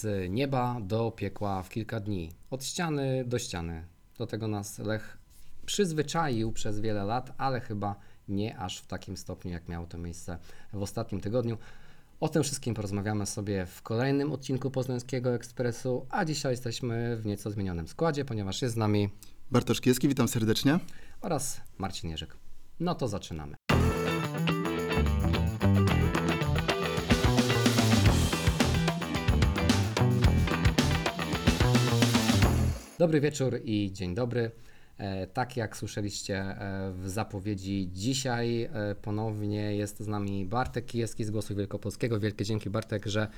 z nieba do piekła w kilka dni, od ściany do ściany. Do tego nas Lech przyzwyczaił przez wiele lat, ale chyba nie aż w takim stopniu, jak miało to miejsce w ostatnim tygodniu. O tym wszystkim porozmawiamy sobie w kolejnym odcinku Poznańskiego Ekspresu, a dzisiaj jesteśmy w nieco zmienionym składzie, ponieważ jest z nami Bartosz Kieski, witam serdecznie. oraz Marcin Jerzyk. No to zaczynamy. Dobry wieczór i dzień dobry. E, Tak jak słyszeliście e, w zapowiedzi, dzisiaj e, ponownie jest z nami Bartek Kijewski z Głosu Wielkopolskiego. Wielkie dzięki Bartek, że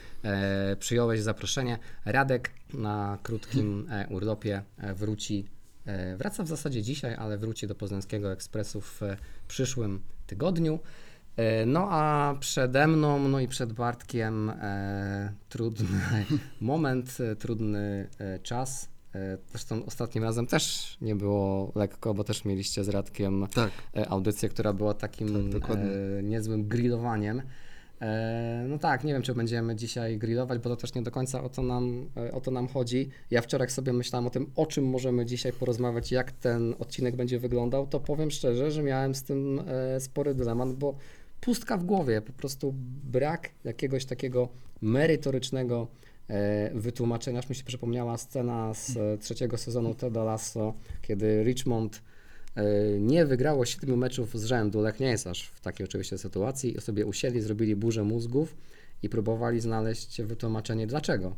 przyjąłeś zaproszenie. Radek na krótkim urlopie wróci, wraca w zasadzie dzisiaj, ale wróci do Poznańskiego Ekspresu w przyszłym tygodniu. No a przede mną, no i przed Bartkiem e, trudny moment, trudny czas. E, Zresztą ostatnim razem też nie było lekko, bo też mieliście z Radkiem Tak, e, audycję, która była takim Tak, e, niezłym grillowaniem. No tak, nie wiem, czy będziemy dzisiaj grillować, bo to też nie do końca o to, nam, o to nam chodzi. Ja wczoraj sobie myślałem o tym, o czym możemy dzisiaj porozmawiać, jak ten odcinek będzie wyglądał, to powiem szczerze, że miałem z tym spory dylemat, bo pustka w głowie, po prostu brak jakiegoś takiego merytorycznego wytłumaczenia. Aż mi się przypomniała scena z e, trzeciego sezonu Teda Lasso, kiedy Richmond e, nie wygrało siedmiu meczów z rzędu. Lech nie jest aż w takiej oczywiście sytuacji. Sobie usiedli, zrobili burzę mózgów i próbowali znaleźć wytłumaczenie dlaczego.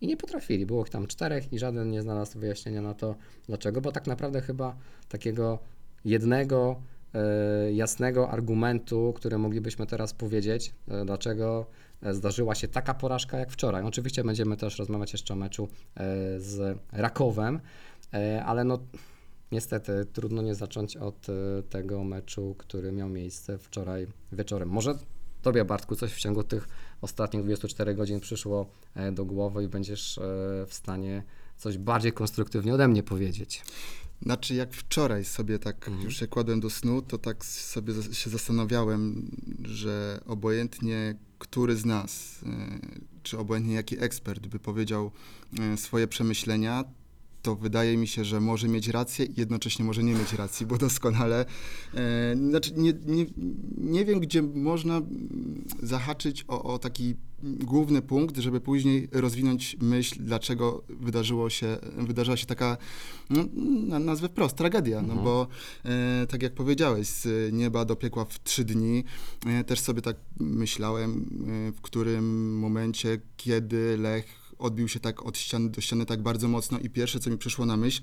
I nie potrafili. Było ich tam czterech i żaden nie znalazł wyjaśnienia na to dlaczego, bo tak naprawdę chyba takiego jednego e, jasnego argumentu, który moglibyśmy teraz powiedzieć, e, dlaczego e, zdarzyła się taka porażka jak wczoraj. Oczywiście będziemy też rozmawiać jeszcze o meczu e, z Rakowem, e, ale no niestety trudno nie zacząć od e, tego meczu, który miał miejsce wczoraj wieczorem. Może Tobie, Bartku, coś w ciągu tych ostatnich 24 godzin przyszło e, do głowy i będziesz e, w stanie coś bardziej konstruktywnie ode mnie powiedzieć. Znaczy jak wczoraj sobie tak Mhm. już się kładłem do snu, to tak sobie się zastanawiałem, że obojętnie który z nas, y, czy obojętnie jaki ekspert by powiedział y, swoje przemyślenia, to wydaje mi się, że może mieć rację i jednocześnie może nie mieć racji, bo doskonale. e, Znaczy, nie, nie, nie wiem, gdzie można zahaczyć o, o taki główny punkt, żeby później rozwinąć myśl, dlaczego wydarzyło się, wydarzyła się taka, no, na- nazwę wprost, tragedia. No Mhm. bo e, tak jak powiedziałeś, z nieba do piekła w trzy dni. E, też sobie tak myślałem, e, w którym momencie, kiedy Lech odbił się tak od ściany do ściany tak bardzo mocno i pierwsze, co mi przyszło na myśl,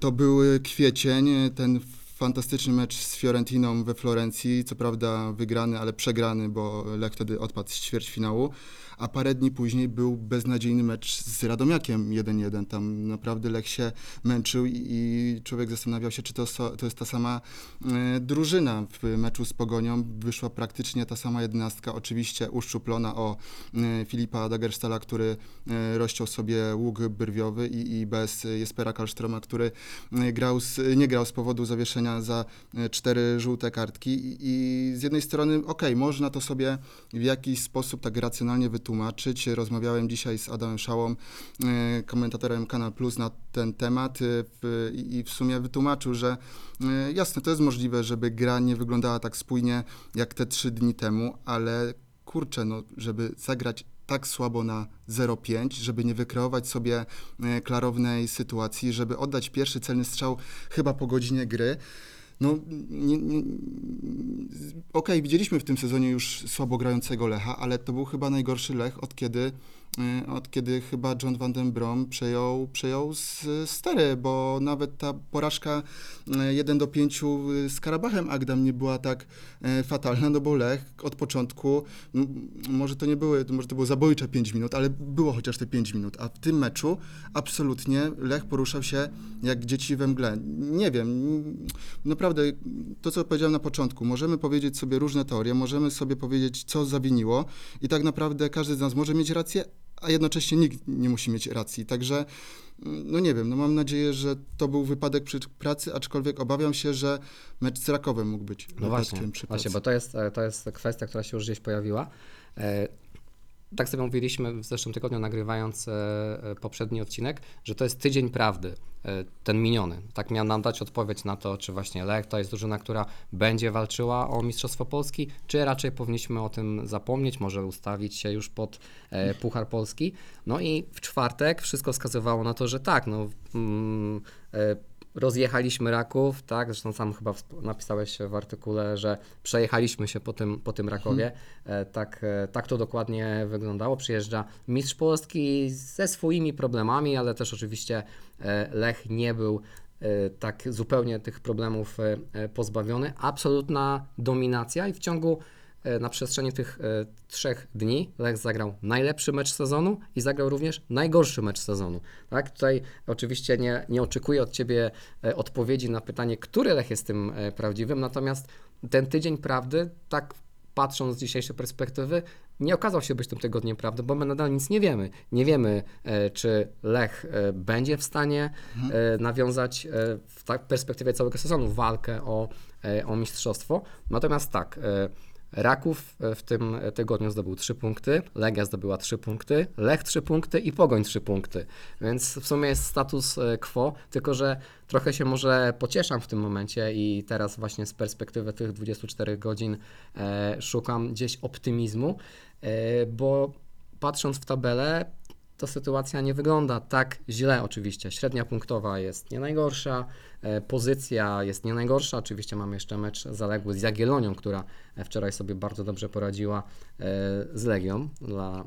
to był kwiecień, ten fantastyczny mecz z Fiorentiną we Florencji, co prawda wygrany, ale przegrany, bo Lech wtedy odpadł z ćwierćfinału, a parę dni później był beznadziejny mecz z Radomiakiem 1-1. Tam naprawdę Lech się męczył i, człowiek zastanawiał się, czy to, to jest ta sama e, drużyna. W meczu z Pogonią wyszła praktycznie ta sama jedenastka, oczywiście uszczuplona o e, Filipa Dagerstala, który e, rozciął sobie łuk brwiowy i, i bez Jespera Kalstroma, który grał z, nie grał z powodu zawieszenia za e, cztery żółte kartki I, z jednej strony okej, można to sobie w jakiś sposób tak racjonalnie wytłumaczyć. Rozmawiałem dzisiaj z Adamem Szałą, e, komentatorem Kanal Plus na ten temat e, i w sumie wytłumaczył, że jasne, to jest możliwe, żeby gra nie wyglądała tak spójnie jak te trzy dni temu, ale kurczę, no, żeby zagrać tak słabo na 0,5, żeby nie wykreować sobie e, klarownej sytuacji, żeby oddać pierwszy celny strzał chyba po godzinie gry. No, nie, nie, okej, widzieliśmy w tym sezonie już słabo grającego Lecha, ale to był chyba najgorszy Lech od kiedy, od kiedy chyba John van den Brom przejął, przejął z stery, bo nawet ta porażka e, 1 do 5 z Karabachem Agdam nie była tak fatalna, no bo Lech od początku, może to nie były, może to było zabójcze 5 minut, ale było chociaż te 5 minut, a w tym meczu absolutnie Lech poruszał się jak dzieci we mgle. Nie wiem, naprawdę to, co powiedziałem na początku, możemy powiedzieć sobie różne teorie, możemy sobie powiedzieć, co zawiniło i tak naprawdę każdy z nas może mieć rację, a jednocześnie nikt nie musi mieć racji. Także, mm, no nie wiem, no mam nadzieję, że to był wypadek przy pracy, aczkolwiek obawiam się, że mecz z Rakowem mógł być No właśnie, wypadkiem przy pracy. właśnie, bo to jest, e, to jest kwestia, która się już gdzieś pojawiła. Tak sobie mówiliśmy w zeszłym tygodniu, nagrywając e, e, poprzedni odcinek, że to jest tydzień prawdy, e, ten miniony. Tak miał nam dać odpowiedź na to, czy właśnie Lech to jest drużyna, która będzie walczyła o Mistrzostwo Polski, czy raczej powinniśmy o tym zapomnieć, może ustawić się już pod Puchar Polski. No i w czwartek wszystko wskazywało na to, że tak, no. Mm, rozjechaliśmy Raków, tak? Zresztą sam chyba napisałeś w artykule, że przejechaliśmy się po tym, po tym Rakowie. E, Tak, e, tak to dokładnie wyglądało. Przyjeżdża mistrz Polski ze swoimi problemami, ale też oczywiście e, Lech nie był tak zupełnie tych problemów pozbawiony. Absolutna dominacja i w ciągu na przestrzeni tych e, trzech dni Lech zagrał najlepszy mecz sezonu i zagrał również najgorszy mecz sezonu. Tak? Tutaj oczywiście nie, nie oczekuję od Ciebie e, odpowiedzi na pytanie, który Lech jest tym e, prawdziwym, natomiast ten tydzień prawdy, tak patrząc z dzisiejszej perspektywy, nie okazał się być tym tygodniem prawdy, bo my nadal nic nie wiemy. Nie wiemy, e, czy Lech e, będzie w stanie e, nawiązać e, w perspektywie całego sezonu walkę o, e, o mistrzostwo. Natomiast tak, e, Raków e, w tym tygodniu zdobył 3 punkty, Legia zdobyła 3 punkty, Lech 3 punkty i Pogoń 3 punkty. Więc w sumie jest status e, quo, tylko że trochę się może pocieszam w tym momencie i teraz właśnie z perspektywy tych 24 godzin e, szukam gdzieś optymizmu, bo patrząc w tabelę, to sytuacja nie wygląda tak źle oczywiście. Średnia punktowa jest nie najgorsza, e, pozycja jest nie najgorsza. Oczywiście mamy jeszcze mecz zaległy z Jagiellonią, która e, wczoraj sobie bardzo dobrze poradziła e, z Legią dla,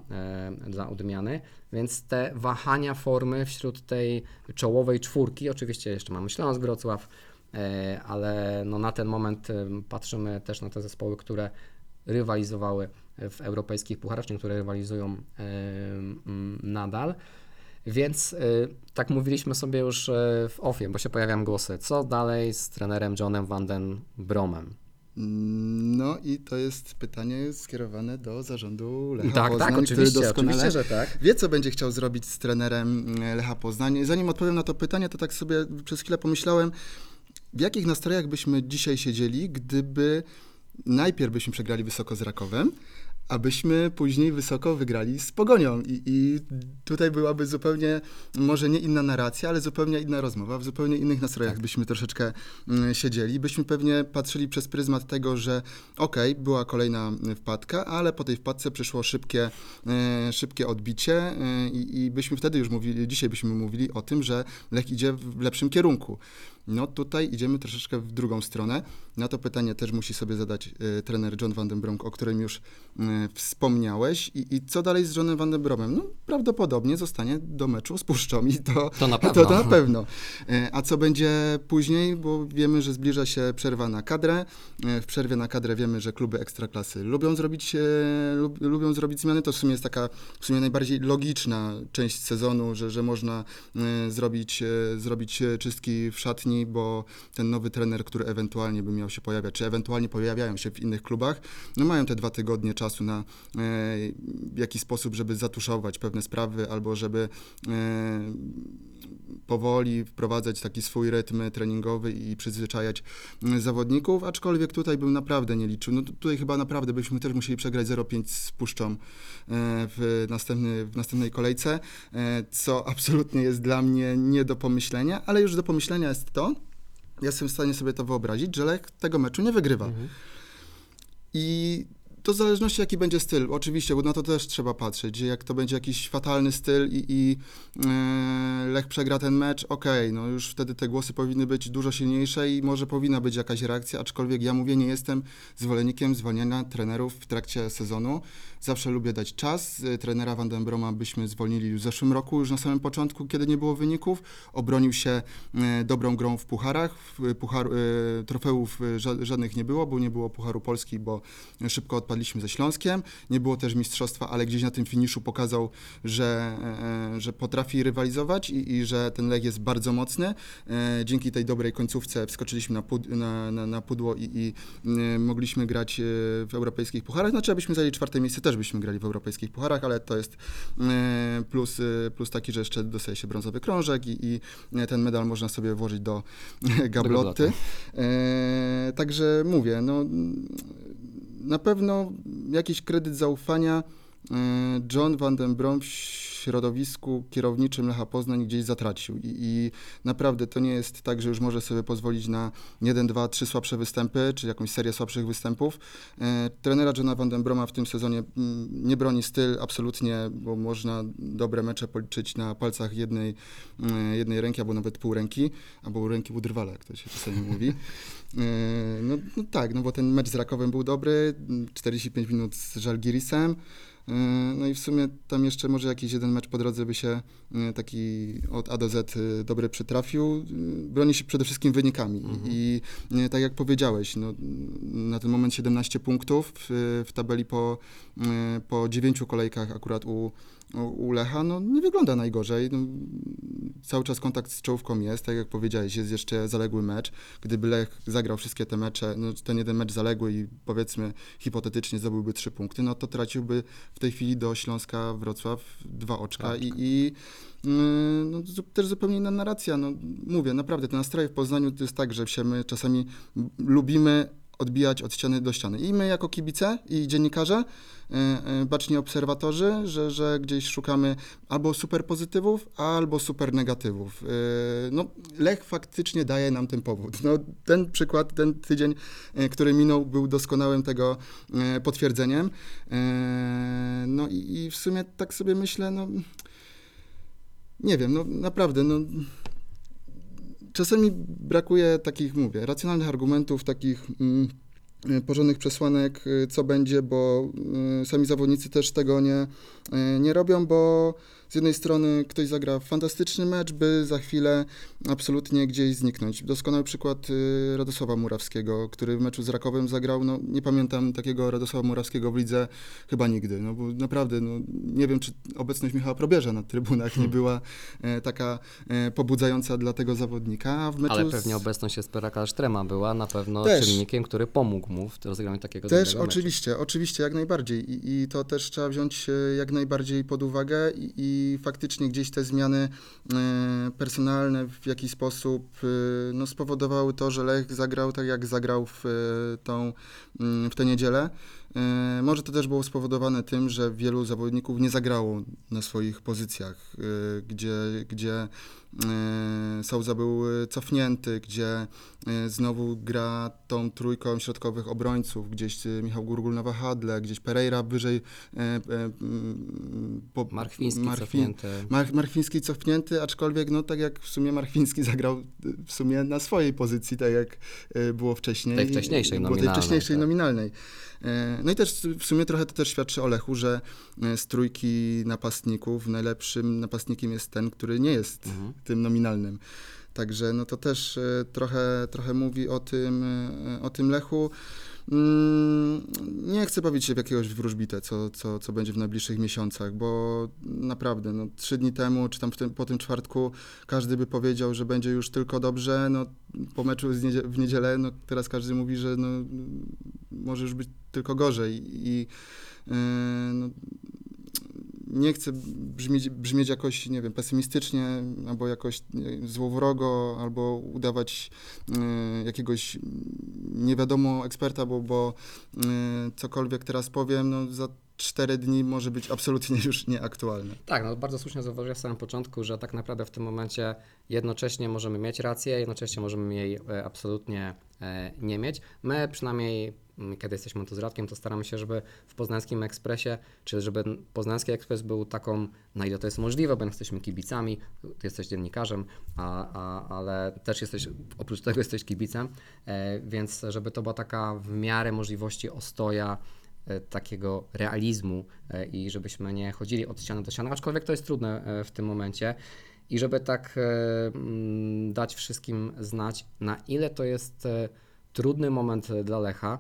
dla odmiany. Więc te wahania formy wśród tej czołowej czwórki, oczywiście jeszcze mamy Śląsk Wrocław, ale no na ten moment patrzymy też na te zespoły, które rywalizowały w europejskich pucharach, czy które rywalizują mm, nadal. Więc y, tak mówiliśmy sobie już y, w OFie, bo się pojawiają głosy. Co dalej z trenerem Johnem Van den Bromem? No i to jest pytanie skierowane do zarządu Lecha tak, Poznań, tak, który doskonale tak. wie, co będzie chciał zrobić z trenerem e, Lecha Poznań. Zanim odpowiem na to pytanie, to tak sobie przez chwilę pomyślałem, w jakich nastrojach byśmy dzisiaj siedzieli, gdyby najpierw byśmy przegrali wysoko z Rakowem, abyśmy później wysoko wygrali z Pogonią. I, I tutaj byłaby zupełnie, może nie inna narracja, ale zupełnie inna rozmowa, w zupełnie innych nastrojach Tak. byśmy troszeczkę mm, siedzieli. Byśmy pewnie patrzyli przez pryzmat tego, że okej, była kolejna y, wpadka, ale po tej wpadce przyszło szybkie, e, szybkie odbicie i, i byśmy wtedy już mówili, dzisiaj byśmy mówili o tym, że Lech idzie w lepszym kierunku. No tutaj idziemy troszeczkę w drugą stronę. Na to pytanie też musi sobie zadać e, trener John Van den Bronk, o którym już e, wspomniałeś. I, I co dalej z Johnem Van den Bromem? No prawdopodobnie zostanie do meczu z Puszczą i to, To na pewno. to na pewno. E, A co będzie później? Bo wiemy, że zbliża się przerwa na kadrę. E, W przerwie na kadrę wiemy, że kluby ekstraklasy lubią zrobić, lub, lubią zrobić zmiany. To w sumie jest taka w sumie najbardziej logiczna część sezonu, że, że można e, zrobić, e, zrobić czystki w szatni, bo ten nowy trener, który ewentualnie by miał się pojawiać, czy ewentualnie pojawiają się w innych klubach, no mają te dwa tygodnie czasu na e, jakiś sposób, żeby zatuszować pewne sprawy albo żeby e, powoli wprowadzać taki swój rytm treningowy i przyzwyczajać mm, zawodników, aczkolwiek tutaj bym naprawdę nie liczył. No tu- tutaj chyba naprawdę byśmy też musieli przegrać 0-5 z Puszczą e, w, następny, w następnej kolejce, e, co absolutnie jest dla mnie nie do pomyślenia, ale już do pomyślenia jest to, ja jestem w stanie sobie to wyobrazić, że Lech tego meczu nie wygrywa. Mhm. I to w zależności jaki będzie styl, oczywiście, bo na to też trzeba patrzeć, jak to będzie jakiś fatalny styl i, i e, Lech przegra ten mecz, okej, no już wtedy te głosy powinny być dużo silniejsze i może powinna być jakaś reakcja, aczkolwiek ja mówię, nie jestem zwolennikiem zwalniania trenerów w trakcie sezonu. Zawsze lubię dać czas. E, Trenera Van den Broma byśmy zwolnili już w zeszłym roku, już na samym początku, kiedy nie było wyników. Obronił się e, dobrą grą w pucharach. Puchar, e, trofeów ża- żadnych nie było, bo nie było Pucharu Polski, bo szybko odpadliśmy ze Śląskiem. Nie było też mistrzostwa, ale gdzieś na tym finiszu pokazał, że, e, że potrafi rywalizować i, i że ten Lech jest bardzo mocny. E, Dzięki tej dobrej końcówce wskoczyliśmy na, pud, na, na, na pudło i, i e, mogliśmy grać w europejskich pucharach. Znaczy, abyśmy zajęli czwarte miejsce, też byśmy grali w europejskich pucharach, ale to jest plus, plus taki, że jeszcze dostaje się brązowy krążek i, i ten medal można sobie włożyć do gabloty. gabloty. E, także mówię, no na pewno jakiś kredyt zaufania John Van den Brom w środowisku kierowniczym Lecha Poznań gdzieś zatracił. I, I naprawdę to nie jest tak, że już może sobie pozwolić na jeden, dwa, trzy słabsze występy, czy jakąś serię słabszych występów. E, trenera Johna Van den Broma w tym sezonie mm, nie broni styl absolutnie, bo można dobre mecze policzyć na palcach jednej, e, jednej ręki, albo nawet pół ręki, albo ręki udrwala, jak to się czasami mówi. E, No, no tak, no bo ten mecz z Rakowem był dobry, 45 minut z Żalgirisem. E, No i w sumie tam jeszcze może jakiś jeden mecz po drodze by się e, taki od A do Z e, dobry przytrafił. E, Broni się przede wszystkim wynikami i e, tak jak powiedziałeś, no, na ten moment 17 punktów w, w tabeli po, po 9 kolejkach akurat u, u, Lecha, no nie wygląda najgorzej. No, cały czas kontakt z czołówką jest, tak jak powiedziałeś, jest jeszcze zaległy mecz. Gdyby Lech zagrał wszystkie te mecze, no ten jeden mecz zaległy i powiedzmy hipotetycznie zdobyłby trzy punkty, no to traciłby w tej chwili do Śląska Wrocław dwa oczka Tak. i, i yy, no, też zupełnie inna narracja. No, mówię, naprawdę, te nastroje w Poznaniu to jest tak, że się my czasami lubimy odbijać od ściany do ściany. I my jako kibice i dziennikarze, e, e, baczni obserwatorzy, że, że gdzieś szukamy albo super pozytywów, albo super negatywów. E, No, Lech faktycznie daje nam ten powód. No, ten przykład, ten tydzień, który minął, był doskonałym tego potwierdzeniem. No i, i w sumie tak sobie myślę, no nie wiem, no naprawdę, no czasami brakuje takich, mówię, racjonalnych argumentów, takich mm, y, porządnych przesłanek, y, co będzie, bo y, sami zawodnicy też tego nie, nie robią, bo z jednej strony ktoś zagra fantastyczny mecz, by za chwilę absolutnie gdzieś zniknąć. Doskonały przykład y, Radosława Murawskiego, który w meczu z Rakowem zagrał, no nie pamiętam takiego Radosława Murawskiego w lidze chyba nigdy, no bo naprawdę, no nie wiem, czy obecność Michała Probierza na trybunach nie była e, taka e, pobudzająca dla tego zawodnika, Ale z- pewnie obecność Esperaka Sztrema była na pewno Też. czynnikiem, który pomógł mu w rozgraniu takiego Też dobrego meczu. oczywiście, oczywiście, jak najbardziej. I, I to też trzeba wziąć e, jak najbardziej pod uwagę i, i faktycznie gdzieś te zmiany e, personalne w jakiś sposób e, no, spowodowały to, że Lech zagrał tak, jak zagrał w, e, tą, mm, w tę niedzielę. Może to też było spowodowane tym, że wielu zawodników nie zagrało na swoich pozycjach, gdzie, gdzie Souza był e, cofnięty, gdzie e, znowu gra tą trójką środkowych obrońców, gdzieś e, Michał Gurgul na wahadle, gdzieś Pereira wyżej. e, e, mm, po- Marchwiński Marchwi- cofnięty. Mar- Marchwiński cofnięty, aczkolwiek no tak jak w sumie Marchwiński zagrał w sumie na swojej pozycji, tak jak było wcześniej. Tej wcześniejszej Było tej nominalnej, wcześniejszej tak. nominalnej. E, No i też w sumie trochę to też świadczy o Lechu, że e, z trójki napastników najlepszym napastnikiem jest ten, który nie jest Mhm. tym nominalnym. Także no to też e, trochę, trochę mówi o tym, o tym Lechu. Mm, Nie chcę bawić się w jakiegoś wróżbitę, co, co, co będzie w najbliższych miesiącach, bo naprawdę, no, trzy dni temu, czy tam tym, po tym czwartku, każdy by powiedział, że będzie już tylko dobrze. No, po meczu w niedzielę, no, teraz każdy mówi, że no, może już być tylko gorzej. I e, no, nie chcę brzmieć, brzmieć jakoś, nie wiem, pesymistycznie, albo jakoś złowrogo, albo udawać e, jakiegoś nie wiadomo eksperta, bo, bo e, cokolwiek teraz powiem, no za cztery dni może być absolutnie już nieaktualne. Tak, no bardzo słusznie zauważyłeś w samym początku, że tak naprawdę w tym momencie jednocześnie możemy mieć rację, jednocześnie możemy jej e, absolutnie e, nie mieć. My przynajmniej, kiedy jesteśmy tu z Radkiem, to staramy się, żeby w Poznańskim Ekspresie, czy żeby Poznański Ekspres był taką, na ile to jest możliwe, bo jesteśmy kibicami, ty jesteś dziennikarzem, a, a, ale też jesteś, oprócz tego jesteś kibicem, e, więc żeby to była taka w miarę możliwości ostoja e, takiego realizmu e, i żebyśmy nie chodzili od ściany do ściany, aczkolwiek to jest trudne w tym momencie. I żeby tak mm, dać wszystkim znać, na ile to jest trudny moment dla Lecha,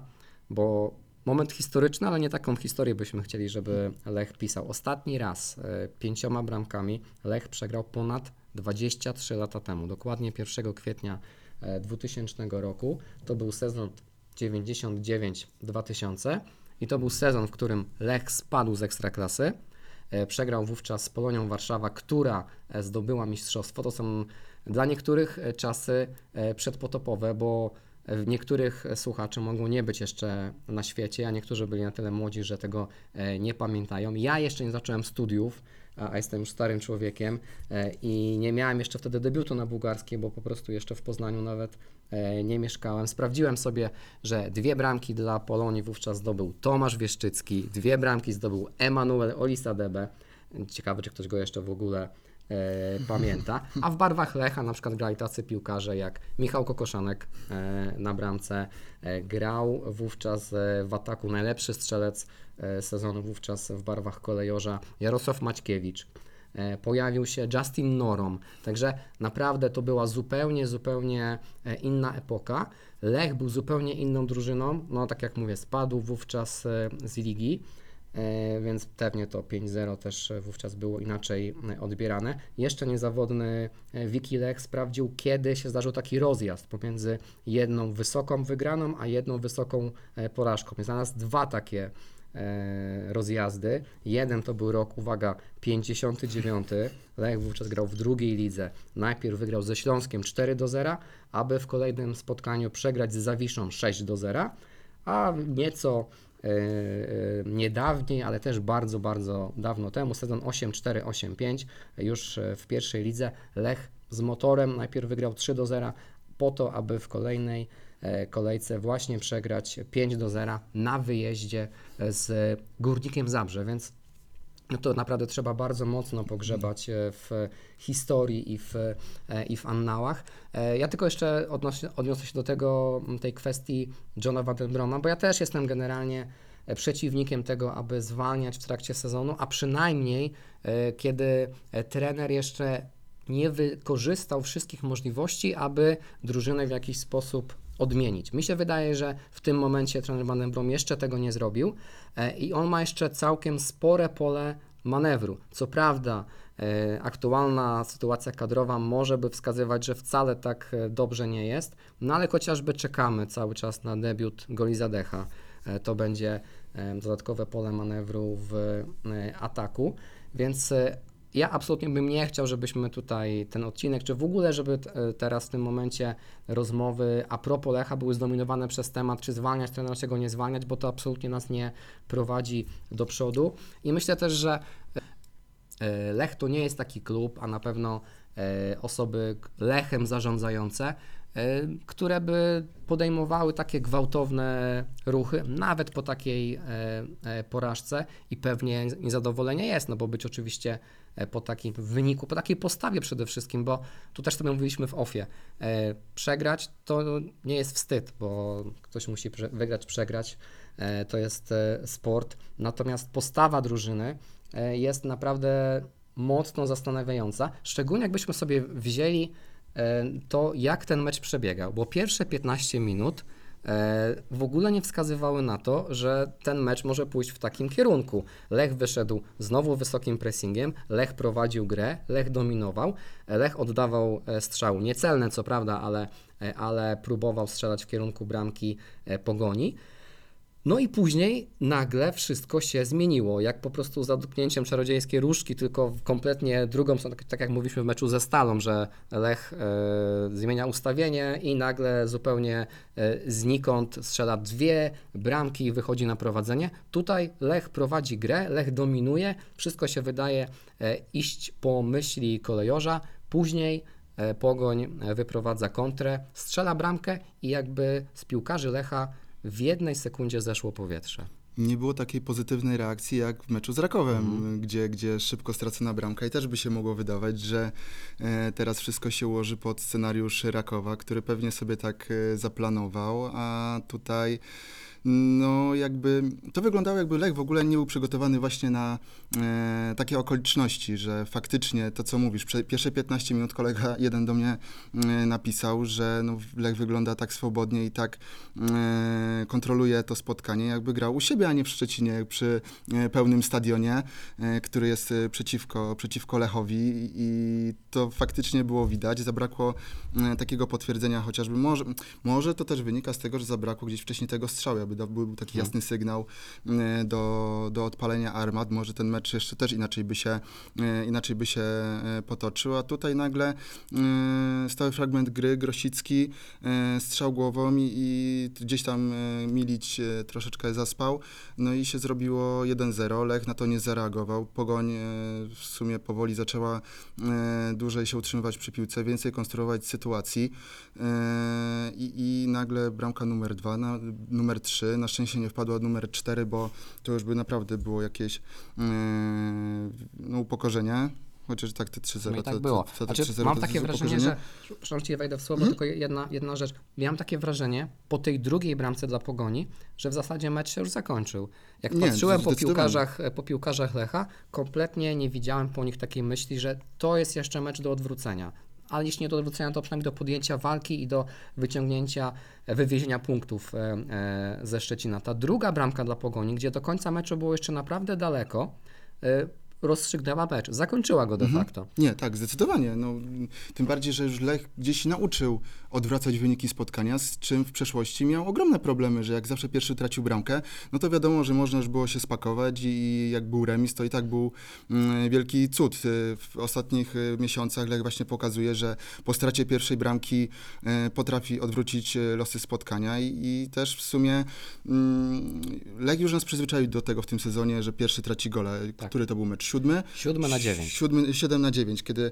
bo moment historyczny, ale nie taką historię byśmy chcieli, żeby Lech pisał. Ostatni raz e, pięcioma bramkami Lech przegrał ponad 23 lata temu, dokładnie 1 kwietnia e, 2000 roku. To był sezon 99-2000 i to był sezon, w którym Lech spadł z Ekstraklasy. E, Przegrał wówczas z Polonią Warszawa, która e, zdobyła mistrzostwo. To są dla niektórych e, czasy e, przedpotopowe, bo e, niektórych słuchaczy mogą nie być jeszcze na świecie, a niektórzy byli na tyle młodzi, że tego e, nie pamiętają. Ja jeszcze nie zacząłem studiów, a jestem już starym człowiekiem e, i nie miałem jeszcze wtedy debiutu na bułgarskiej, bo po prostu jeszcze w Poznaniu nawet e, nie mieszkałem. Sprawdziłem sobie, że dwie bramki dla Polonii wówczas zdobył Tomasz Wieszczycki, dwie bramki zdobył Emanuel Olisadebe. Ciekawe, czy ktoś go jeszcze w ogóle pamięta. A w barwach Lecha na przykład grali tacy piłkarze jak Michał Kokoszanek e, na bramce. E, grał wówczas e, w ataku najlepszy strzelec e, sezonu wówczas w barwach kolejorza Jarosław Maćkiewicz. E, Pojawił się Justin Norom, także naprawdę to była zupełnie, zupełnie e, inna epoka. Lech był zupełnie inną drużyną, no tak jak mówię, spadł wówczas e, z ligi, e, więc pewnie to 5-0 też e, wówczas było inaczej e, odbierane. Jeszcze niezawodny e, Wiki Lech sprawdził, kiedy się zdarzył taki rozjazd pomiędzy jedną wysoką wygraną, a jedną wysoką e, porażką. I znalazł dwa takie e, rozjazdy. Jeden to był rok, uwaga, 59. Lech wówczas grał w drugiej lidze. Najpierw wygrał ze Śląskiem 4 do 0, aby w kolejnym spotkaniu przegrać z Zawiszą 6 do 0, a nieco e, e, niedawniej, ale też bardzo, bardzo dawno temu, sezon 8-4, 8-5, już e, w pierwszej lidze Lech z motorem. Najpierw wygrał 3 do 0, po to, aby w kolejnej kolejce właśnie przegrać 5 do 0 na wyjeździe z Górnikiem Zabrze, więc no to naprawdę trzeba bardzo mocno pogrzebać e, w historii i w, e, i w annałach. E, Ja tylko jeszcze odnośnie, odniosę się do tego, tej kwestii Johna Vandenbroma, bo ja też jestem generalnie przeciwnikiem tego, aby zwalniać w trakcie sezonu, a przynajmniej kiedy trener jeszcze nie wykorzystał wszystkich możliwości, aby drużynę w jakiś sposób odmienić. Mi się wydaje, że w tym momencie trener Van den Brom jeszcze tego nie zrobił e, i on ma jeszcze całkiem spore pole manewru. Co prawda e, aktualna sytuacja kadrowa może by wskazywać, że wcale tak e, dobrze nie jest, no ale chociażby czekamy cały czas na debiut Golizadecha. E, To będzie dodatkowe pole manewru w ataku, więc ja absolutnie bym nie chciał, żebyśmy tutaj ten odcinek, czy w ogóle, żeby e, teraz w tym momencie rozmowy a propos Lecha były zdominowane przez temat, czy zwalniać trenera, czy go nie zwalniać, bo to absolutnie nas nie prowadzi do przodu. I myślę też, że e, Lech to nie jest taki klub, a na pewno e, osoby Lechem zarządzające, e, które by podejmowały takie gwałtowne ruchy, nawet po takiej e, e, porażce i pewnie niezadowolenie jest, no bo być oczywiście e, po takim wyniku, po takiej postawie przede wszystkim, bo tu też sobie mówiliśmy w ofie, e, przegrać to nie jest wstyd, bo ktoś musi wygrać, przegrać, e, to jest e, sport, natomiast postawa drużyny e, jest naprawdę mocno zastanawiająca, szczególnie jakbyśmy sobie wzięli e, to, jak ten mecz przebiegał, bo pierwsze 15 minut e, w ogóle nie wskazywały na to, że ten mecz może pójść w takim kierunku. Lech wyszedł znowu wysokim pressingiem, Lech prowadził grę, Lech dominował, e, Lech oddawał e, strzały, niecelne co prawda, ale, e, ale próbował strzelać w kierunku bramki e, Pogoni. No i później nagle wszystko się zmieniło, jak po prostu za dotknięciem czarodziejskiej różdżki, tylko kompletnie drugą tak, tak jak mówiliśmy w meczu ze Stalą, że Lech e, zmienia ustawienie i nagle zupełnie e, znikąd strzela dwie bramki i wychodzi na prowadzenie. Tutaj Lech prowadzi grę, Lech dominuje, wszystko się wydaje e, iść po myśli kolejorza, później Pogoń wyprowadza kontrę, strzela bramkę i jakby z piłkarzy Lecha w jednej sekundzie zeszło powietrze. Nie było takiej pozytywnej reakcji jak w meczu z Rakowem, Mhm. gdzie, gdzie szybko stracona bramka i też by się mogło wydawać, że e, teraz wszystko się ułoży pod scenariusz Rakowa, który pewnie sobie tak e, zaplanował, a tutaj no jakby to wyglądało jakby Lech w ogóle nie był przygotowany właśnie na e, takie okoliczności, że faktycznie to co mówisz, pierwsze 15 minut kolega jeden do mnie e, napisał, że no, Lech wygląda tak swobodnie i tak e, kontroluje to spotkanie, jakby grał u siebie, a nie w Szczecinie przy e, pełnym stadionie, e, który jest e, przeciwko, przeciwko Lechowi. I to faktycznie było widać. Zabrakło e, takiego potwierdzenia chociażby, może, może to też wynika z tego, że zabrakło gdzieś wcześniej tego strzału. Aby był taki Mhm. jasny sygnał e, do, do odpalenia armat, może ten mecz jeszcze też inaczej by się, e, inaczej by się e, potoczył, a tutaj nagle stały fragment gry, Grosicki, e, strzał głową i, i gdzieś tam e, Milić troszeczkę zaspał, no i się zrobiło 1-0, Lech na to nie zareagował, Pogoń w sumie powoli zaczęła e, dłużej się utrzymywać przy piłce, więcej konstruować sytuacji e, i, i nagle bramka numer dwa, na, numer trzy, na szczęście nie wpadła numer cztery, bo to już by naprawdę było jakieś e, no, upokorzenie. Chociaż tak te 3-0 No tak to, było. To, to, Znaczy, 3-0 mam to takie wrażenie, że, przepraszam, ci wejdę w słowo, tylko jedna, jedna rzecz. Miałem takie wrażenie po tej drugiej bramce dla Pogoni, że w zasadzie mecz się już zakończył. Jak Nie, patrzyłem po piłkarzach, po piłkarzach Lecha, kompletnie nie widziałem po nich takiej myśli, że to jest jeszcze mecz do odwrócenia. Ale jeśli nie do odwrócenia, to przynajmniej do podjęcia walki i do wyciągnięcia, e, wywiezienia punktów e, e, ze Szczecina. Ta druga bramka dla Pogoni, gdzie do końca meczu było jeszcze naprawdę daleko, e, rozstrzygnęła mecz. Zakończyła go de Mhm. facto. Nie, tak, zdecydowanie. No, tym bardziej, że już Lech gdzieś się nauczył odwracać wyniki spotkania, z czym w przeszłości miał ogromne problemy, że jak zawsze pierwszy tracił bramkę, no to wiadomo, że można już było się spakować i jak był remis, to i tak był mm, wielki cud. Y, W ostatnich y, miesiącach Lech właśnie pokazuje, że po stracie pierwszej bramki y, potrafi odwrócić losy spotkania i, i też w sumie mm, Lech już nas przyzwyczaił do tego w tym sezonie, że pierwszy traci gole. Tak. Który to był mecz? Siódmy? Siódmy na dziewięć. Siódmy, 7 na 9, kiedy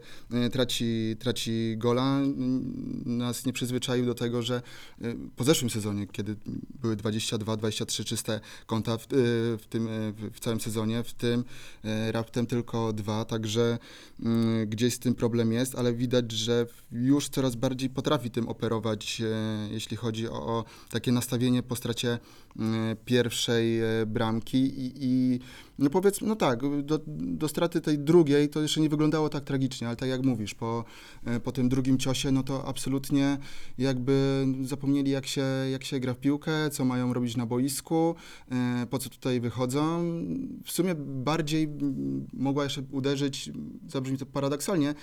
traci, traci gola, n- nas nie przyzwyczaił do tego, że e, po zeszłym sezonie, kiedy były 22, 23 czyste konta w, e, w tym, e, w, całym sezonie, w tym raptem tylko dwa, także gdzieś z tym problem jest, ale widać, że już coraz bardziej potrafi tym operować, jeśli chodzi o, o takie nastawienie po stracie pierwszej bramki i, i no powiedzmy, no tak, do, do straty tej drugiej to jeszcze nie wyglądało tak tragicznie, ale tak jak mówisz, po, po tym drugim ciosie, no to absolutnie jakby zapomnieli jak się, jak się gra w piłkę, co mają robić na boisku, e, po co tutaj wychodzą. W sumie bardziej mogła jeszcze uderzyć, zabrzmi to paradoksalnie,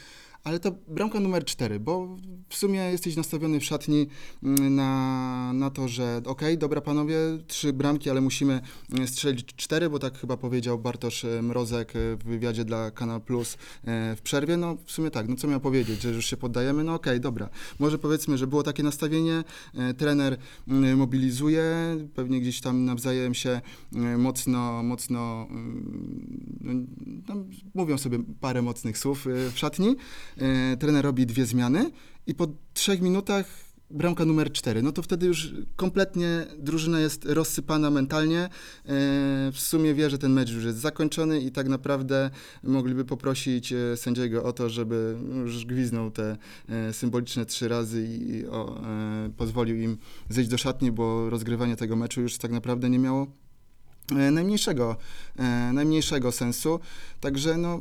ale to bramka numer cztery, bo w sumie jesteś nastawiony w szatni mm, na, na to, że okej, dobra panowie, trzy bramki, ale musimy mm, strzelić cztery, bo tak chyba powiedział Bartosz e, Mrozek e, w wywiadzie dla Kanal Plus e, w przerwie. No w sumie tak, no co miał powiedzieć, że już się poddajemy? No okej, dobra. Może powiedzmy, że było takie nastawienie, trener mobilizuje, pewnie gdzieś tam nawzajem się mocno, mocno, mm, no, no, mówią sobie parę mocnych słów w szatni. E, trener robi dwie zmiany i po trzech minutach bramka numer cztery. No to wtedy już kompletnie drużyna jest rozsypana mentalnie. E, w sumie wie, że ten mecz już jest zakończony i tak naprawdę mogliby poprosić e, sędziego o to, żeby już gwiznął te symboliczne trzy razy i pozwolił im zejść do szatni, bo rozgrywanie tego meczu już tak naprawdę nie miało najmniejszego, najmniejszego sensu. Także no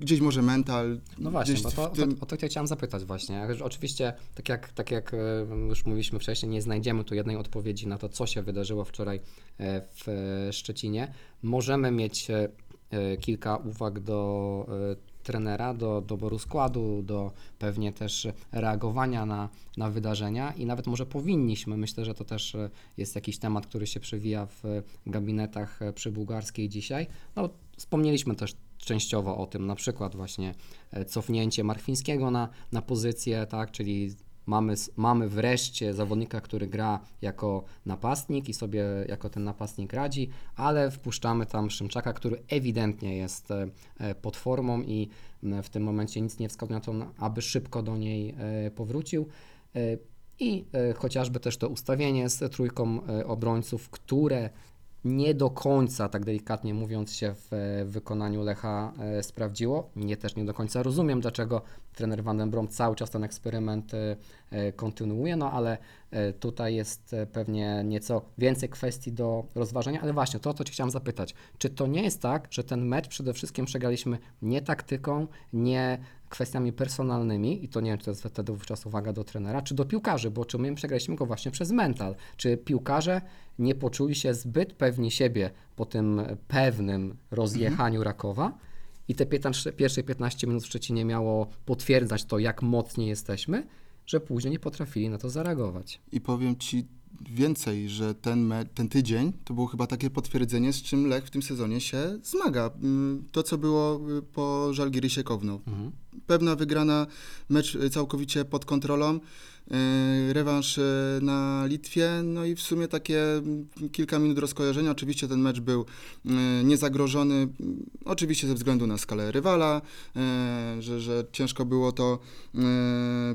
gdzieś może mental. No właśnie, bo to, tym, to, o to cię chciałem zapytać właśnie. Oczywiście, tak jak, tak jak e, już mówiliśmy wcześniej, nie znajdziemy tu jednej odpowiedzi na to, co się wydarzyło wczoraj e, w e, Szczecinie. Możemy mieć kilka uwag do trenera, do doboru składu, do pewnie też reagowania na, na wydarzenia i nawet może powinniśmy, myślę, że to też jest jakiś temat, który się przewija w gabinetach przy Bułgarskiej dzisiaj. No, wspomnieliśmy też częściowo o tym, na przykład właśnie e, cofnięcie Marchwińskiego na, na pozycję, tak, czyli mamy, mamy wreszcie zawodnika, który gra jako napastnik i sobie jako ten napastnik radzi, ale wpuszczamy tam Szymczaka, który ewidentnie jest e, e, pod formą i w tym momencie nic nie wskazuje na to, aby szybko do niej powrócił. I chociażby też to ustawienie z trójką obrońców, które nie do końca, tak delikatnie mówiąc, się w wykonaniu Lecha e, sprawdziło. Nie też nie do końca rozumiem, dlaczego trener Van Brom cały czas ten eksperyment e, e, kontynuuje, no ale tutaj jest pewnie nieco więcej kwestii do rozważenia, ale właśnie to, o to Cię chciałem zapytać. Czy to nie jest tak, że ten mecz przede wszystkim przegraliśmy nie taktyką, nie kwestiami personalnymi i to nie wiem, czy to jest wtedy wówczas uwaga do trenera, czy do piłkarzy, bo czy my przegraliśmy go właśnie przez mental. Czy piłkarze nie poczuli się zbyt pewni siebie po tym pewnym rozjechaniu Rakowa i te 15, pierwsze 15 minut w Szczecinie miało potwierdzać to, jak mocni jesteśmy, że później nie potrafili na to zareagować. I powiem ci, więcej, że ten, ten tydzień to było chyba takie potwierdzenie, z czym Lech w tym sezonie się zmaga. Mm, To, co było y, po Żalgirysie Kowno. Mhm. Pewna wygrana, mecz y, całkowicie pod kontrolą, y, rewanż y, na Litwie, no i w sumie takie mm, kilka minut rozkojarzenia. Oczywiście ten mecz był niezagrożony, mm, oczywiście ze względu na skalę rywala, że, że ciężko było to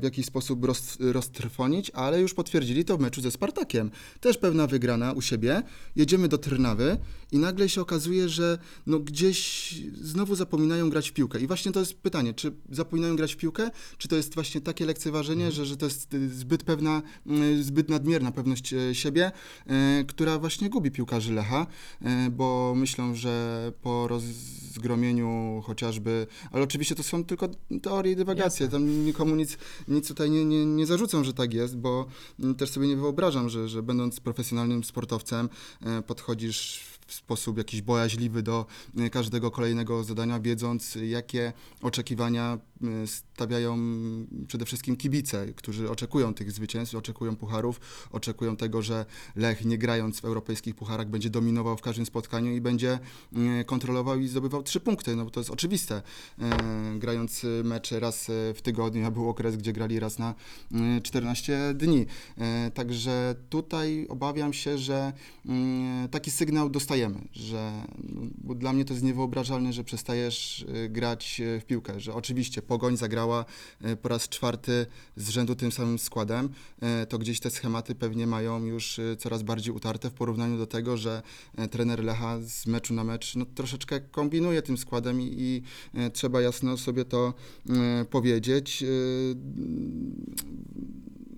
w jakiś sposób roz, roztrwonić, ale już potwierdzili to w meczu ze Spartakiem. Też pewna wygrana u siebie. Jedziemy do Trnawy i nagle się okazuje, że no gdzieś znowu zapominają grać w piłkę. I właśnie to jest pytanie, czy zapominają grać w piłkę, czy to jest właśnie takie lekceważenie, że, że to jest y, zbyt pewna, y, zbyt nadmierna pewność e, siebie, e, która właśnie gubi piłkarzy Lecha, e, bo myślą, że po rozgromieniu chociażby, ale oczywiście to są tylko teorie i dywagacje, Jasne. tam nikomu nic, nic tutaj nie, nie, nie zarzucą, że tak jest, bo mm, też sobie nie wyobrażam, że, że będąc profesjonalnym sportowcem podchodzisz w sposób jakiś bojaźliwy do e, każdego kolejnego zadania, wiedząc jakie oczekiwania e, stawiają przede wszystkim kibice, którzy oczekują tych zwycięstw, oczekują pucharów, oczekują tego, że Lech nie grając w europejskich pucharach będzie dominował w każdym spotkaniu i będzie e, kontrolował i zdobywał trzy punkty, no bo to jest oczywiste. Grając e, mecz raz w tygodniu, a był okres, gdzie grali raz na e, 14 dni. Także tutaj obawiam się, że mm, taki sygnał dostajemy, że no, bo dla mnie to jest niewyobrażalne, że przestajesz e, grać e, w piłkę, że oczywiście Pogoń zagrała e, po raz czwarty z rzędu tym samym składem, to gdzieś te schematy pewnie mają już coraz bardziej utarte w porównaniu do tego, że trener Lecha z meczu na mecz no, troszeczkę kombinuje tym składem i, i trzeba jasno sobie to powiedzieć.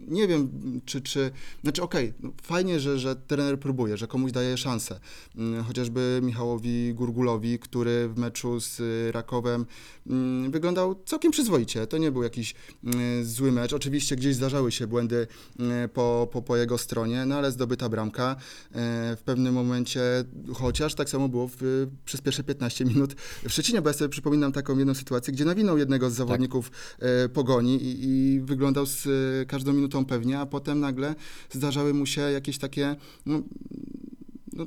Nie wiem, czy, czy znaczy okej, no, fajnie, że, że trener próbuje, że komuś daje szansę. Mm, Chociażby Michałowi Gurgulowi, który w meczu z y, Rakowem mm, wyglądał całkiem przyzwoicie. To nie był jakiś mm, zły mecz. Oczywiście gdzieś zdarzały się błędy po, po, po jego stronie, no ale zdobyta bramka e, w pewnym momencie, chociaż tak samo było w, przez pierwsze 15 minut w Szczecinie, bo ja sobie przypominam taką jedną sytuację, gdzie nawinął jednego z zawodników e, Pogoni i, i wyglądał z e, każdą minutą pewnie, a potem nagle zdarzały mu się jakieś takie, no, no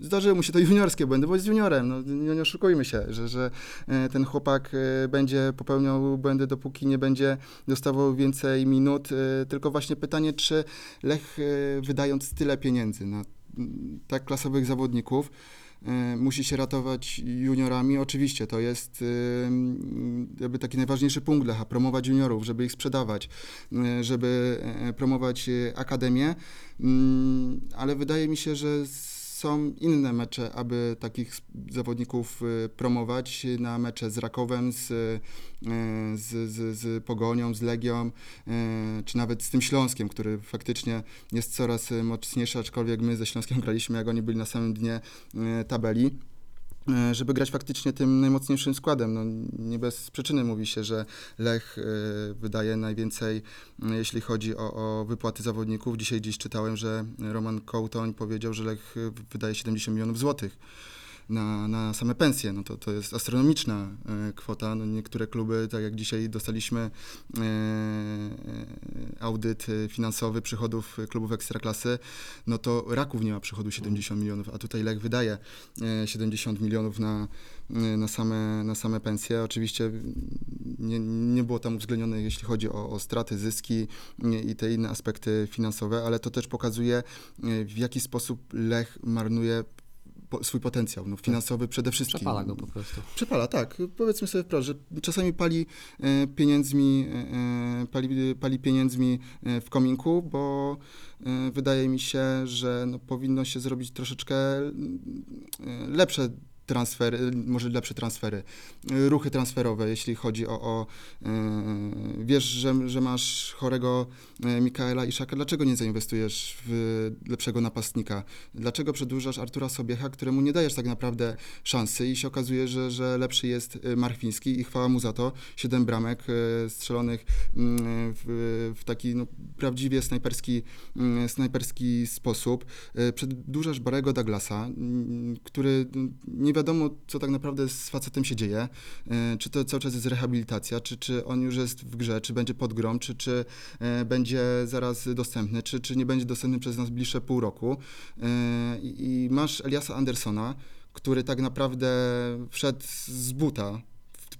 zdarzyły mu się to juniorskie błędy, bo jest juniorem, no, nie, oszukujmy się, że, że e, ten chłopak e, będzie popełniał błędy, dopóki nie będzie dostawał więcej minut, e, tylko właśnie pytanie, czy Lech wydając tyle pieniędzy na tak klasowych zawodników, musi się ratować juniorami. Oczywiście to jest e, mm, jakby taki najważniejszy punkt Lecha, promować juniorów, żeby ich sprzedawać, e, żeby e, promować akademię, Mm, ale wydaje mi się, że są inne mecze, aby takich zawodników e, promować na mecze z Rakowem, z, e, z, z, z Pogonią, z Legią, e, czy nawet z tym Śląskiem, który faktycznie jest coraz mocniejszy, aczkolwiek my ze Śląskiem graliśmy, jak oni byli na samym dnie tabeli. E, Żeby grać faktycznie tym najmocniejszym składem. No, nie bez przyczyny mówi się, że Lech e, wydaje najwięcej, e, jeśli chodzi o, o wypłaty zawodników. Dzisiaj dziś czytałem, że Roman Kołtoń powiedział, że Lech wydaje 70 milionów złotych na, na same pensje. No to, to jest astronomiczna e, kwota. No niektóre kluby, tak jak dzisiaj dostaliśmy e, e, audyt finansowy przychodów klubów ekstraklasy, no to Raków nie ma przychodu 70 milionów, a tutaj Lech wydaje e, 70 milionów na, na, same, na same pensje. Oczywiście nie, nie było tam uwzględnione, jeśli chodzi o, o straty, zyski i te inne aspekty finansowe, ale to też pokazuje, w jaki sposób Lech marnuje po, swój potencjał no, finansowy przede wszystkim. Przepala go po prostu. Przepala, tak. Powiedzmy sobie wprost, że czasami pali e, pieniędzmi, e, e, pali, pali pieniędzmi e, w kominku, bo e, wydaje mi się, że no, powinno się zrobić troszeczkę e, lepsze transfery, może lepsze transfery, e, ruchy transferowe, jeśli chodzi o, o e, wiesz, że, że masz chorego e, Mikaela Iszaka, dlaczego nie zainwestujesz w lepszego napastnika? Dlaczego przedłużasz Artura Sobiecha, któremu nie dajesz tak naprawdę szansy i się okazuje, że, że lepszy jest Marchwiński i chwała mu za to. Siedem bramek strzelonych mm, w, w taki no, prawdziwie snajperski, mm, snajperski sposób. Przedłużasz Barego Douglasa, mm, który nie wiadomo, co tak naprawdę z facetem się dzieje. E, Czy to cały czas jest rehabilitacja, czy, czy on już jest w grze, czy będzie pod grą, czy, czy e, będzie zaraz dostępny, czy, czy nie będzie dostępny przez nas bliższe pół roku. E, I i masz Eliasa Andersona, który tak naprawdę wszedł z buta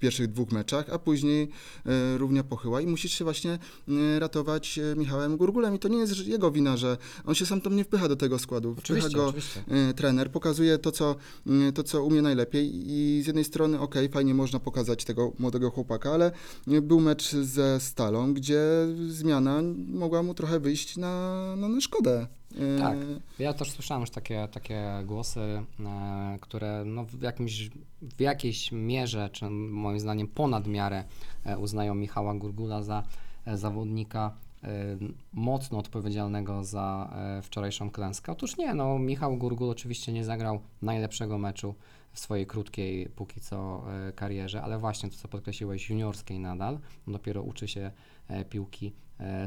pierwszych dwóch meczach, a później e, równia pochyła i musisz się właśnie e, ratować e, Michałem Gurgulem i to nie jest jego wina, że on się sam tam nie wpycha do tego składu. Wpycha Oczywiście, go oczywiście. trener, pokazuje to co, to, co umie najlepiej i z jednej strony, okej, fajnie można pokazać tego młodego chłopaka, ale był mecz ze Stalą, gdzie zmiana mogła mu trochę wyjść na, na, na szkodę. Tak. Ja też słyszałem już takie, takie głosy, e, które no w, jakimś, w jakiejś mierze, czy moim zdaniem ponad miarę e, uznają Michała Gurgula za e, zawodnika mocno odpowiedzialnego za wczorajszą klęskę. Otóż nie, no Michał Gurgul oczywiście nie zagrał najlepszego meczu w swojej krótkiej póki co karierze, ale właśnie to, co podkreśliłeś, juniorskiej nadal, dopiero uczy się piłki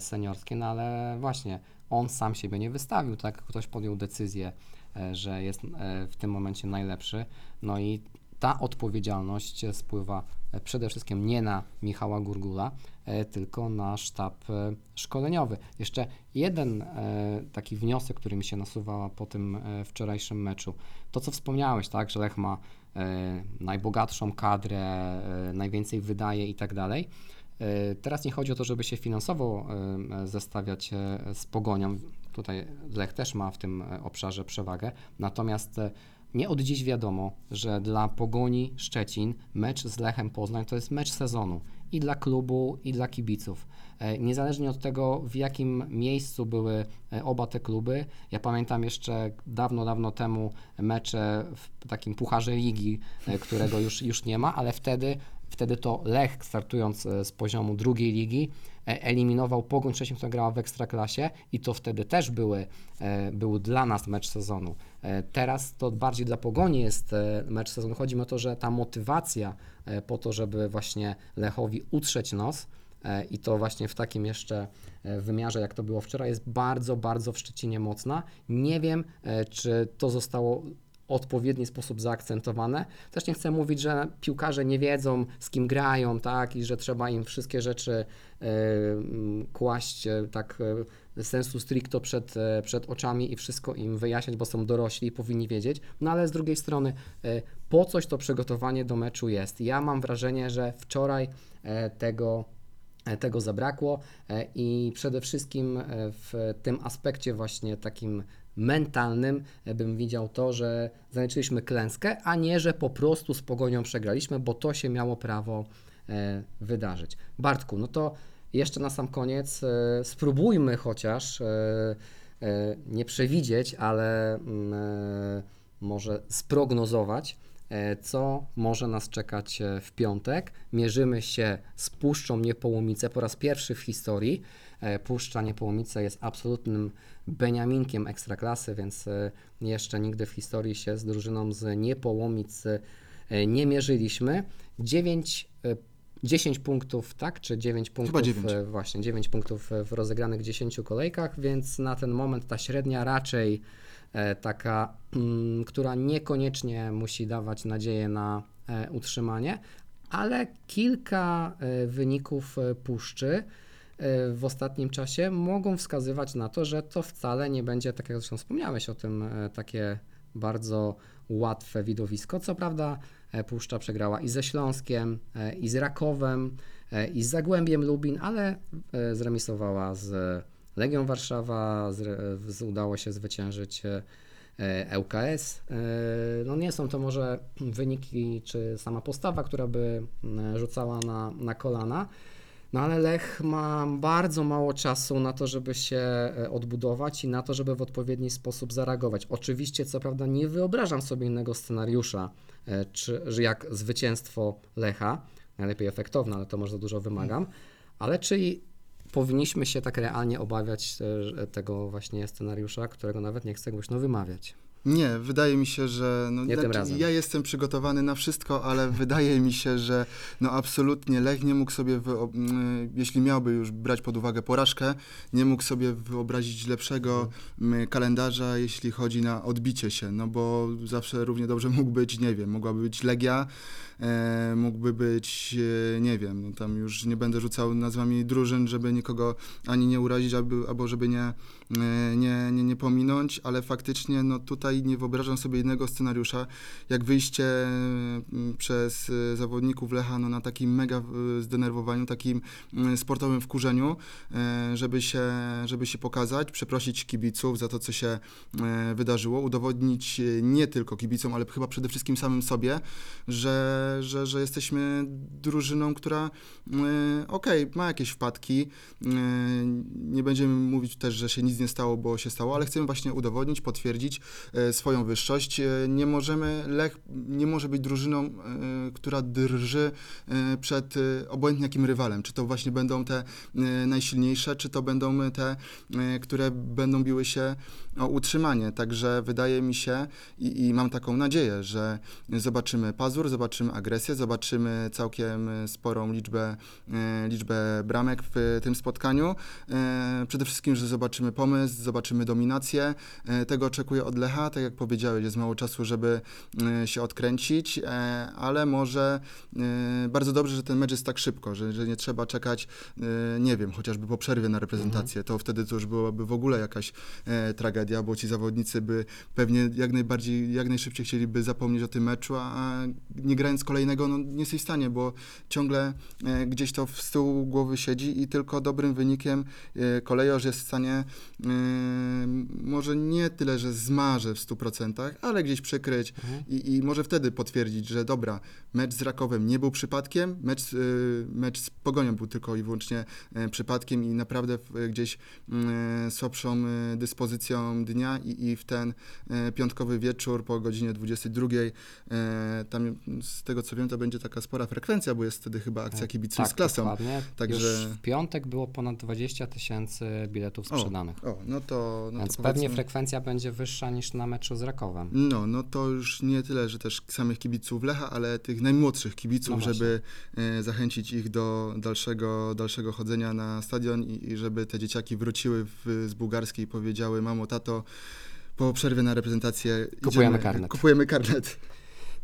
seniorskiej, no ale właśnie on sam siebie nie wystawił, tak? Ktoś podjął decyzję, e, że jest e, w tym momencie najlepszy, no i ta odpowiedzialność spływa e, przede wszystkim nie na Michała Gurgula, tylko na sztab szkoleniowy. Jeszcze jeden taki wniosek, który mi się nasuwa po tym wczorajszym meczu. To, co wspomniałeś, tak, że Lech ma najbogatszą kadrę, najwięcej wydaje i tak dalej. E, Teraz nie chodzi o to, żeby się finansowo e, zestawiać e, z Pogonią. Tutaj Lech też ma w tym obszarze przewagę. Natomiast nie od dziś wiadomo, że dla Pogoni Szczecin mecz z Lechem Poznań to jest mecz sezonu i dla klubu, i dla kibiców. Niezależnie od tego, w jakim miejscu były oba te kluby. Ja pamiętam jeszcze dawno, dawno temu mecze w takim pucharze ligi, którego już, już nie ma, ale wtedy Wtedy to Lech, startując e, z poziomu drugiej ligi, e, eliminował Pogoń Szczecin, która grała w Ekstraklasie i to wtedy też były, e, był dla nas mecz sezonu. Teraz to bardziej dla Pogoni jest mecz sezonu. Chodzi o to, że ta motywacja po to, żeby właśnie Lechowi utrzeć nos i to właśnie w takim jeszcze wymiarze, jak to było wczoraj, jest bardzo, bardzo w Szczecinie mocna. Nie wiem, czy to zostało odpowiedni sposób zaakcentowane. Też nie chcę mówić, że piłkarze nie wiedzą, z kim grają, tak, i że trzeba im wszystkie rzeczy mm, kłaść e, tak e, sensu stricto przed, e, przed oczami i wszystko im wyjaśniać, bo są dorośli i powinni wiedzieć. No ale z drugiej strony, po coś to przygotowanie do meczu jest. Ja mam wrażenie, że wczoraj tego tego zabrakło i przede wszystkim w tym aspekcie właśnie takim mentalnym e, bym widział to, że zaliczyliśmy klęskę, a nie, że po prostu z Pogonią przegraliśmy, bo to się miało prawo e, wydarzyć. Bartku, no to jeszcze na sam koniec e, spróbujmy chociaż nie przewidzieć, ale mm, może sprognozować, co może nas czekać w piątek. Mierzymy się z Puszczą Niepołomice po raz pierwszy w historii. Puszcza Niepołomice jest absolutnym beniaminkiem ekstraklasy, więc e, jeszcze nigdy w historii się z drużyną z Niepołomic e, nie mierzyliśmy. 9 e, 10 punktów, tak? Czy 9 punktów? dziewięć. e, Właśnie, 9 punktów e, w rozegranych 10 kolejkach, więc na ten moment ta średnia raczej e, taka, mm, która niekoniecznie musi dawać nadzieję na e, utrzymanie, ale kilka e, wyników e, puszczy e, w ostatnim czasie mogą wskazywać na to, że to wcale nie będzie, tak jak zresztą wspomniałeś o tym, e, takie bardzo łatwe widowisko. Co prawda e, Puszcza przegrała i ze Śląskiem, e, i z Rakowem, e, i z Zagłębiem Lubin, ale e, zremisowała z Legią Warszawa, zre- z, udało się zwyciężyć e, e, ŁKS. E, No nie są to może wyniki czy sama postawa, która by rzucała na, na kolana, no ale Lech ma bardzo mało czasu na to, żeby się e, odbudować i na to, żeby w odpowiedni sposób zareagować. Oczywiście, co prawda, nie wyobrażam sobie innego scenariusza, e, czy, że jak zwycięstwo Lecha, najlepiej efektowne, ale to może za dużo wymagam, ale czy i powinniśmy się tak realnie obawiać e, tego właśnie scenariusza, którego nawet nie chcę głośno wymawiać. Nie, wydaje mi się, że no, Nie tym razem. ja jestem przygotowany na wszystko, ale wydaje mi się, że no absolutnie Lech nie mógł sobie, mm, jeśli miałby już brać pod uwagę porażkę, nie mógł sobie wyobrazić lepszego kalendarza, jeśli chodzi na odbicie się, no bo zawsze równie dobrze mógł być, nie wiem, mogłaby być Legia, mógłby być, e, nie wiem, no tam już nie będę rzucał nazwami drużyn, żeby nikogo ani nie urazić, albo, żeby nie, e, nie, nie, nie pominąć, ale faktycznie no tutaj nie wyobrażam sobie innego scenariusza, jak wyjście przez e, zawodników Lecha no, na takim mega e, zdenerwowaniu, takim sportowym wkurzeniu, e, żeby się, żeby się pokazać, przeprosić kibiców za to, co się e, wydarzyło, udowodnić e, nie tylko kibicom, ale chyba przede wszystkim samym sobie, że, że, że jesteśmy drużyną, która e, okej, ma jakieś wpadki, e, nie będziemy mówić też, że się nic nie stało, bo się stało, ale chcemy właśnie udowodnić, potwierdzić e, swoją wyższość. Nie możemy, Lech nie może być drużyną, która drży przed obojętnie jakim rywalem. Czy to właśnie będą te najsilniejsze, czy to będą te, które będą biły się o utrzymanie. Także wydaje mi się i, i mam taką nadzieję, że zobaczymy pazur, zobaczymy agresję, zobaczymy całkiem e, sporą liczbę, e, liczbę bramek w tym spotkaniu. E, Przede wszystkim, że zobaczymy pomysł, zobaczymy dominację. E, Tego oczekuję od Lecha. Tak jak powiedziałeś, jest mało czasu, żeby e, się odkręcić, e, ale może e, bardzo dobrze, że ten mecz jest tak szybko, że, że nie trzeba czekać, e, nie wiem, chociażby po przerwie na reprezentację. To wtedy to już byłaby w ogóle jakaś e, tragedia, bo ci zawodnicy by pewnie jak najbardziej, jak najszybciej chcieliby zapomnieć o tym meczu, a, a nie grając kolejnego, no nie jesteś w stanie, bo ciągle e, gdzieś to w z tyłu głowy siedzi i tylko dobrym wynikiem e, kolejorz jest w stanie e, może nie tyle, że zmarzy w 100%, ale gdzieś przykryć Mhm. i, i może wtedy potwierdzić, że dobra, mecz z Rakowem nie był przypadkiem, mecz, y, mecz z Pogonią był tylko i wyłącznie e, przypadkiem i naprawdę w, gdzieś mm, słabszą e, dyspozycją dnia i, i w ten e, piątkowy wieczór po godzinie 22, e, tam z tego co wiem, to będzie taka spora frekwencja, bo jest wtedy chyba akcja kibiców tak, z klasą. Dokładnie. Także- Już w piątek było ponad 20 tysięcy biletów O, sprzedanych. O, no to, no Więc to pewnie frekwencja będzie wyższa niż na meczu z Rakowem. No, no to już nie tyle, że też samych kibiców Lecha, ale tych najmłodszych kibiców, No żeby e, zachęcić ich do dalszego, dalszego chodzenia na stadion i, i żeby te dzieciaki wróciły w, z bułgarskiej i powiedziały, mamo, tato, po przerwie na reprezentację Kupujemy idziemy, karnet. Kupujemy karnet.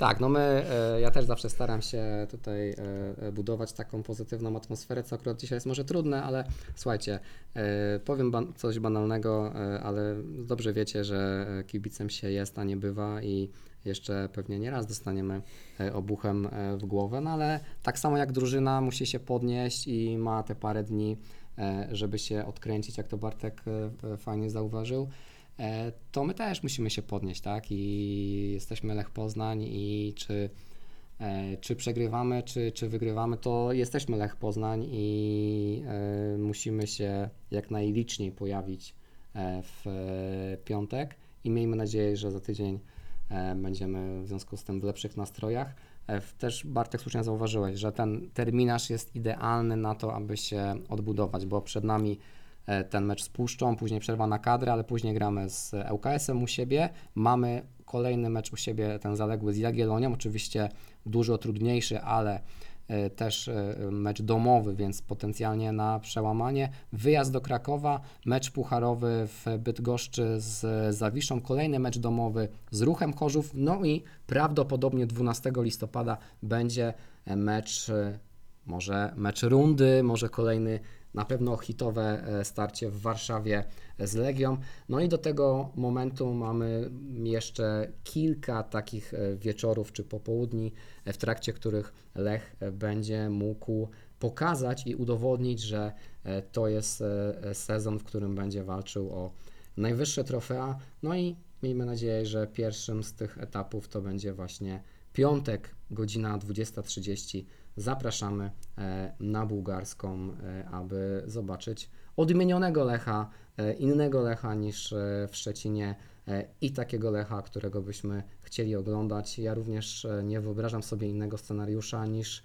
Tak, no my, e, ja też zawsze staram się tutaj e, e, budować taką pozytywną atmosferę, co akurat dzisiaj jest może trudne, ale słuchajcie, powiem ban- coś banalnego, ale dobrze wiecie, że kibicem się jest, a nie bywa i jeszcze pewnie nie raz dostaniemy obuchem w głowę, no ale tak samo jak drużyna musi się podnieść i ma te parę dni, żeby się odkręcić, jak to Bartek fajnie zauważył to my też musimy się podnieść, tak? I jesteśmy Lech Poznań i czy, e, czy przegrywamy, czy, czy wygrywamy, to jesteśmy Lech Poznań i e, musimy się jak najliczniej pojawić e, w e, piątek i miejmy nadzieję, że za tydzień e, będziemy w związku z tym w lepszych nastrojach. E, Też Bartek słusznie zauważyłeś, że ten terminarz jest idealny na to, aby się odbudować, bo przed nami e, ten mecz z Puszczą, później przerwa na kadrę, ale później gramy z ŁKS-em u siebie. Mamy kolejny mecz u siebie, ten zaległy z Jagiellonią, oczywiście dużo trudniejszy, ale e, też e, mecz domowy, więc potencjalnie na przełamanie. Wyjazd do Krakowa, mecz pucharowy w Bydgoszczy z Zawiszą, kolejny mecz domowy z Ruchem Chorzów, no i prawdopodobnie 12 listopada będzie e, mecz, e, może mecz rundy, może kolejny na pewno hitowe e, starcie w Warszawie z Legią. No i do tego momentu mamy jeszcze kilka takich e, wieczorów czy popołudni, e, w trakcie których Lech będzie mógł pokazać i udowodnić, że to jest sezon, w którym będzie walczył o najwyższe trofea. No i miejmy nadzieję, że pierwszym z tych etapów to będzie właśnie piątek, godzina 20.30. Zapraszamy e, na bułgarską, e, aby zobaczyć odmienionego Lecha, e, innego Lecha niż w Szczecinie i takiego Lecha, którego byśmy chcieli oglądać. Ja również nie wyobrażam sobie innego scenariusza niż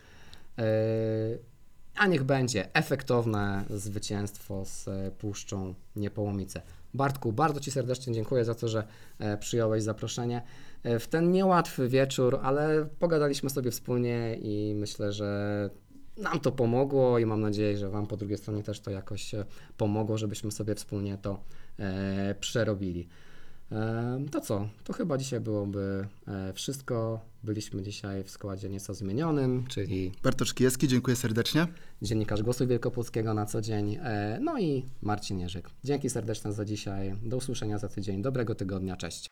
a niech będzie efektowne zwycięstwo z Puszczą Niepołomice. Bartku, bardzo Ci serdecznie dziękuję za to, że przyjąłeś zaproszenie w ten niełatwy wieczór, ale pogadaliśmy sobie wspólnie i myślę, że nam to pomogło i mam nadzieję, że Wam po drugiej stronie też to jakoś e, pomogło, żebyśmy sobie wspólnie to e, przerobili. E, To co? To chyba dzisiaj byłoby e, wszystko. Byliśmy dzisiaj w składzie nieco zmienionym, czyli Bartosz Kijewski, dziękuję serdecznie. dziennikarz Głosu Wielkopolskiego na co dzień, e, no i Marcin Jerzyk. Dzięki serdeczne za dzisiaj. Do usłyszenia za tydzień. Dobrego tygodnia. Cześć.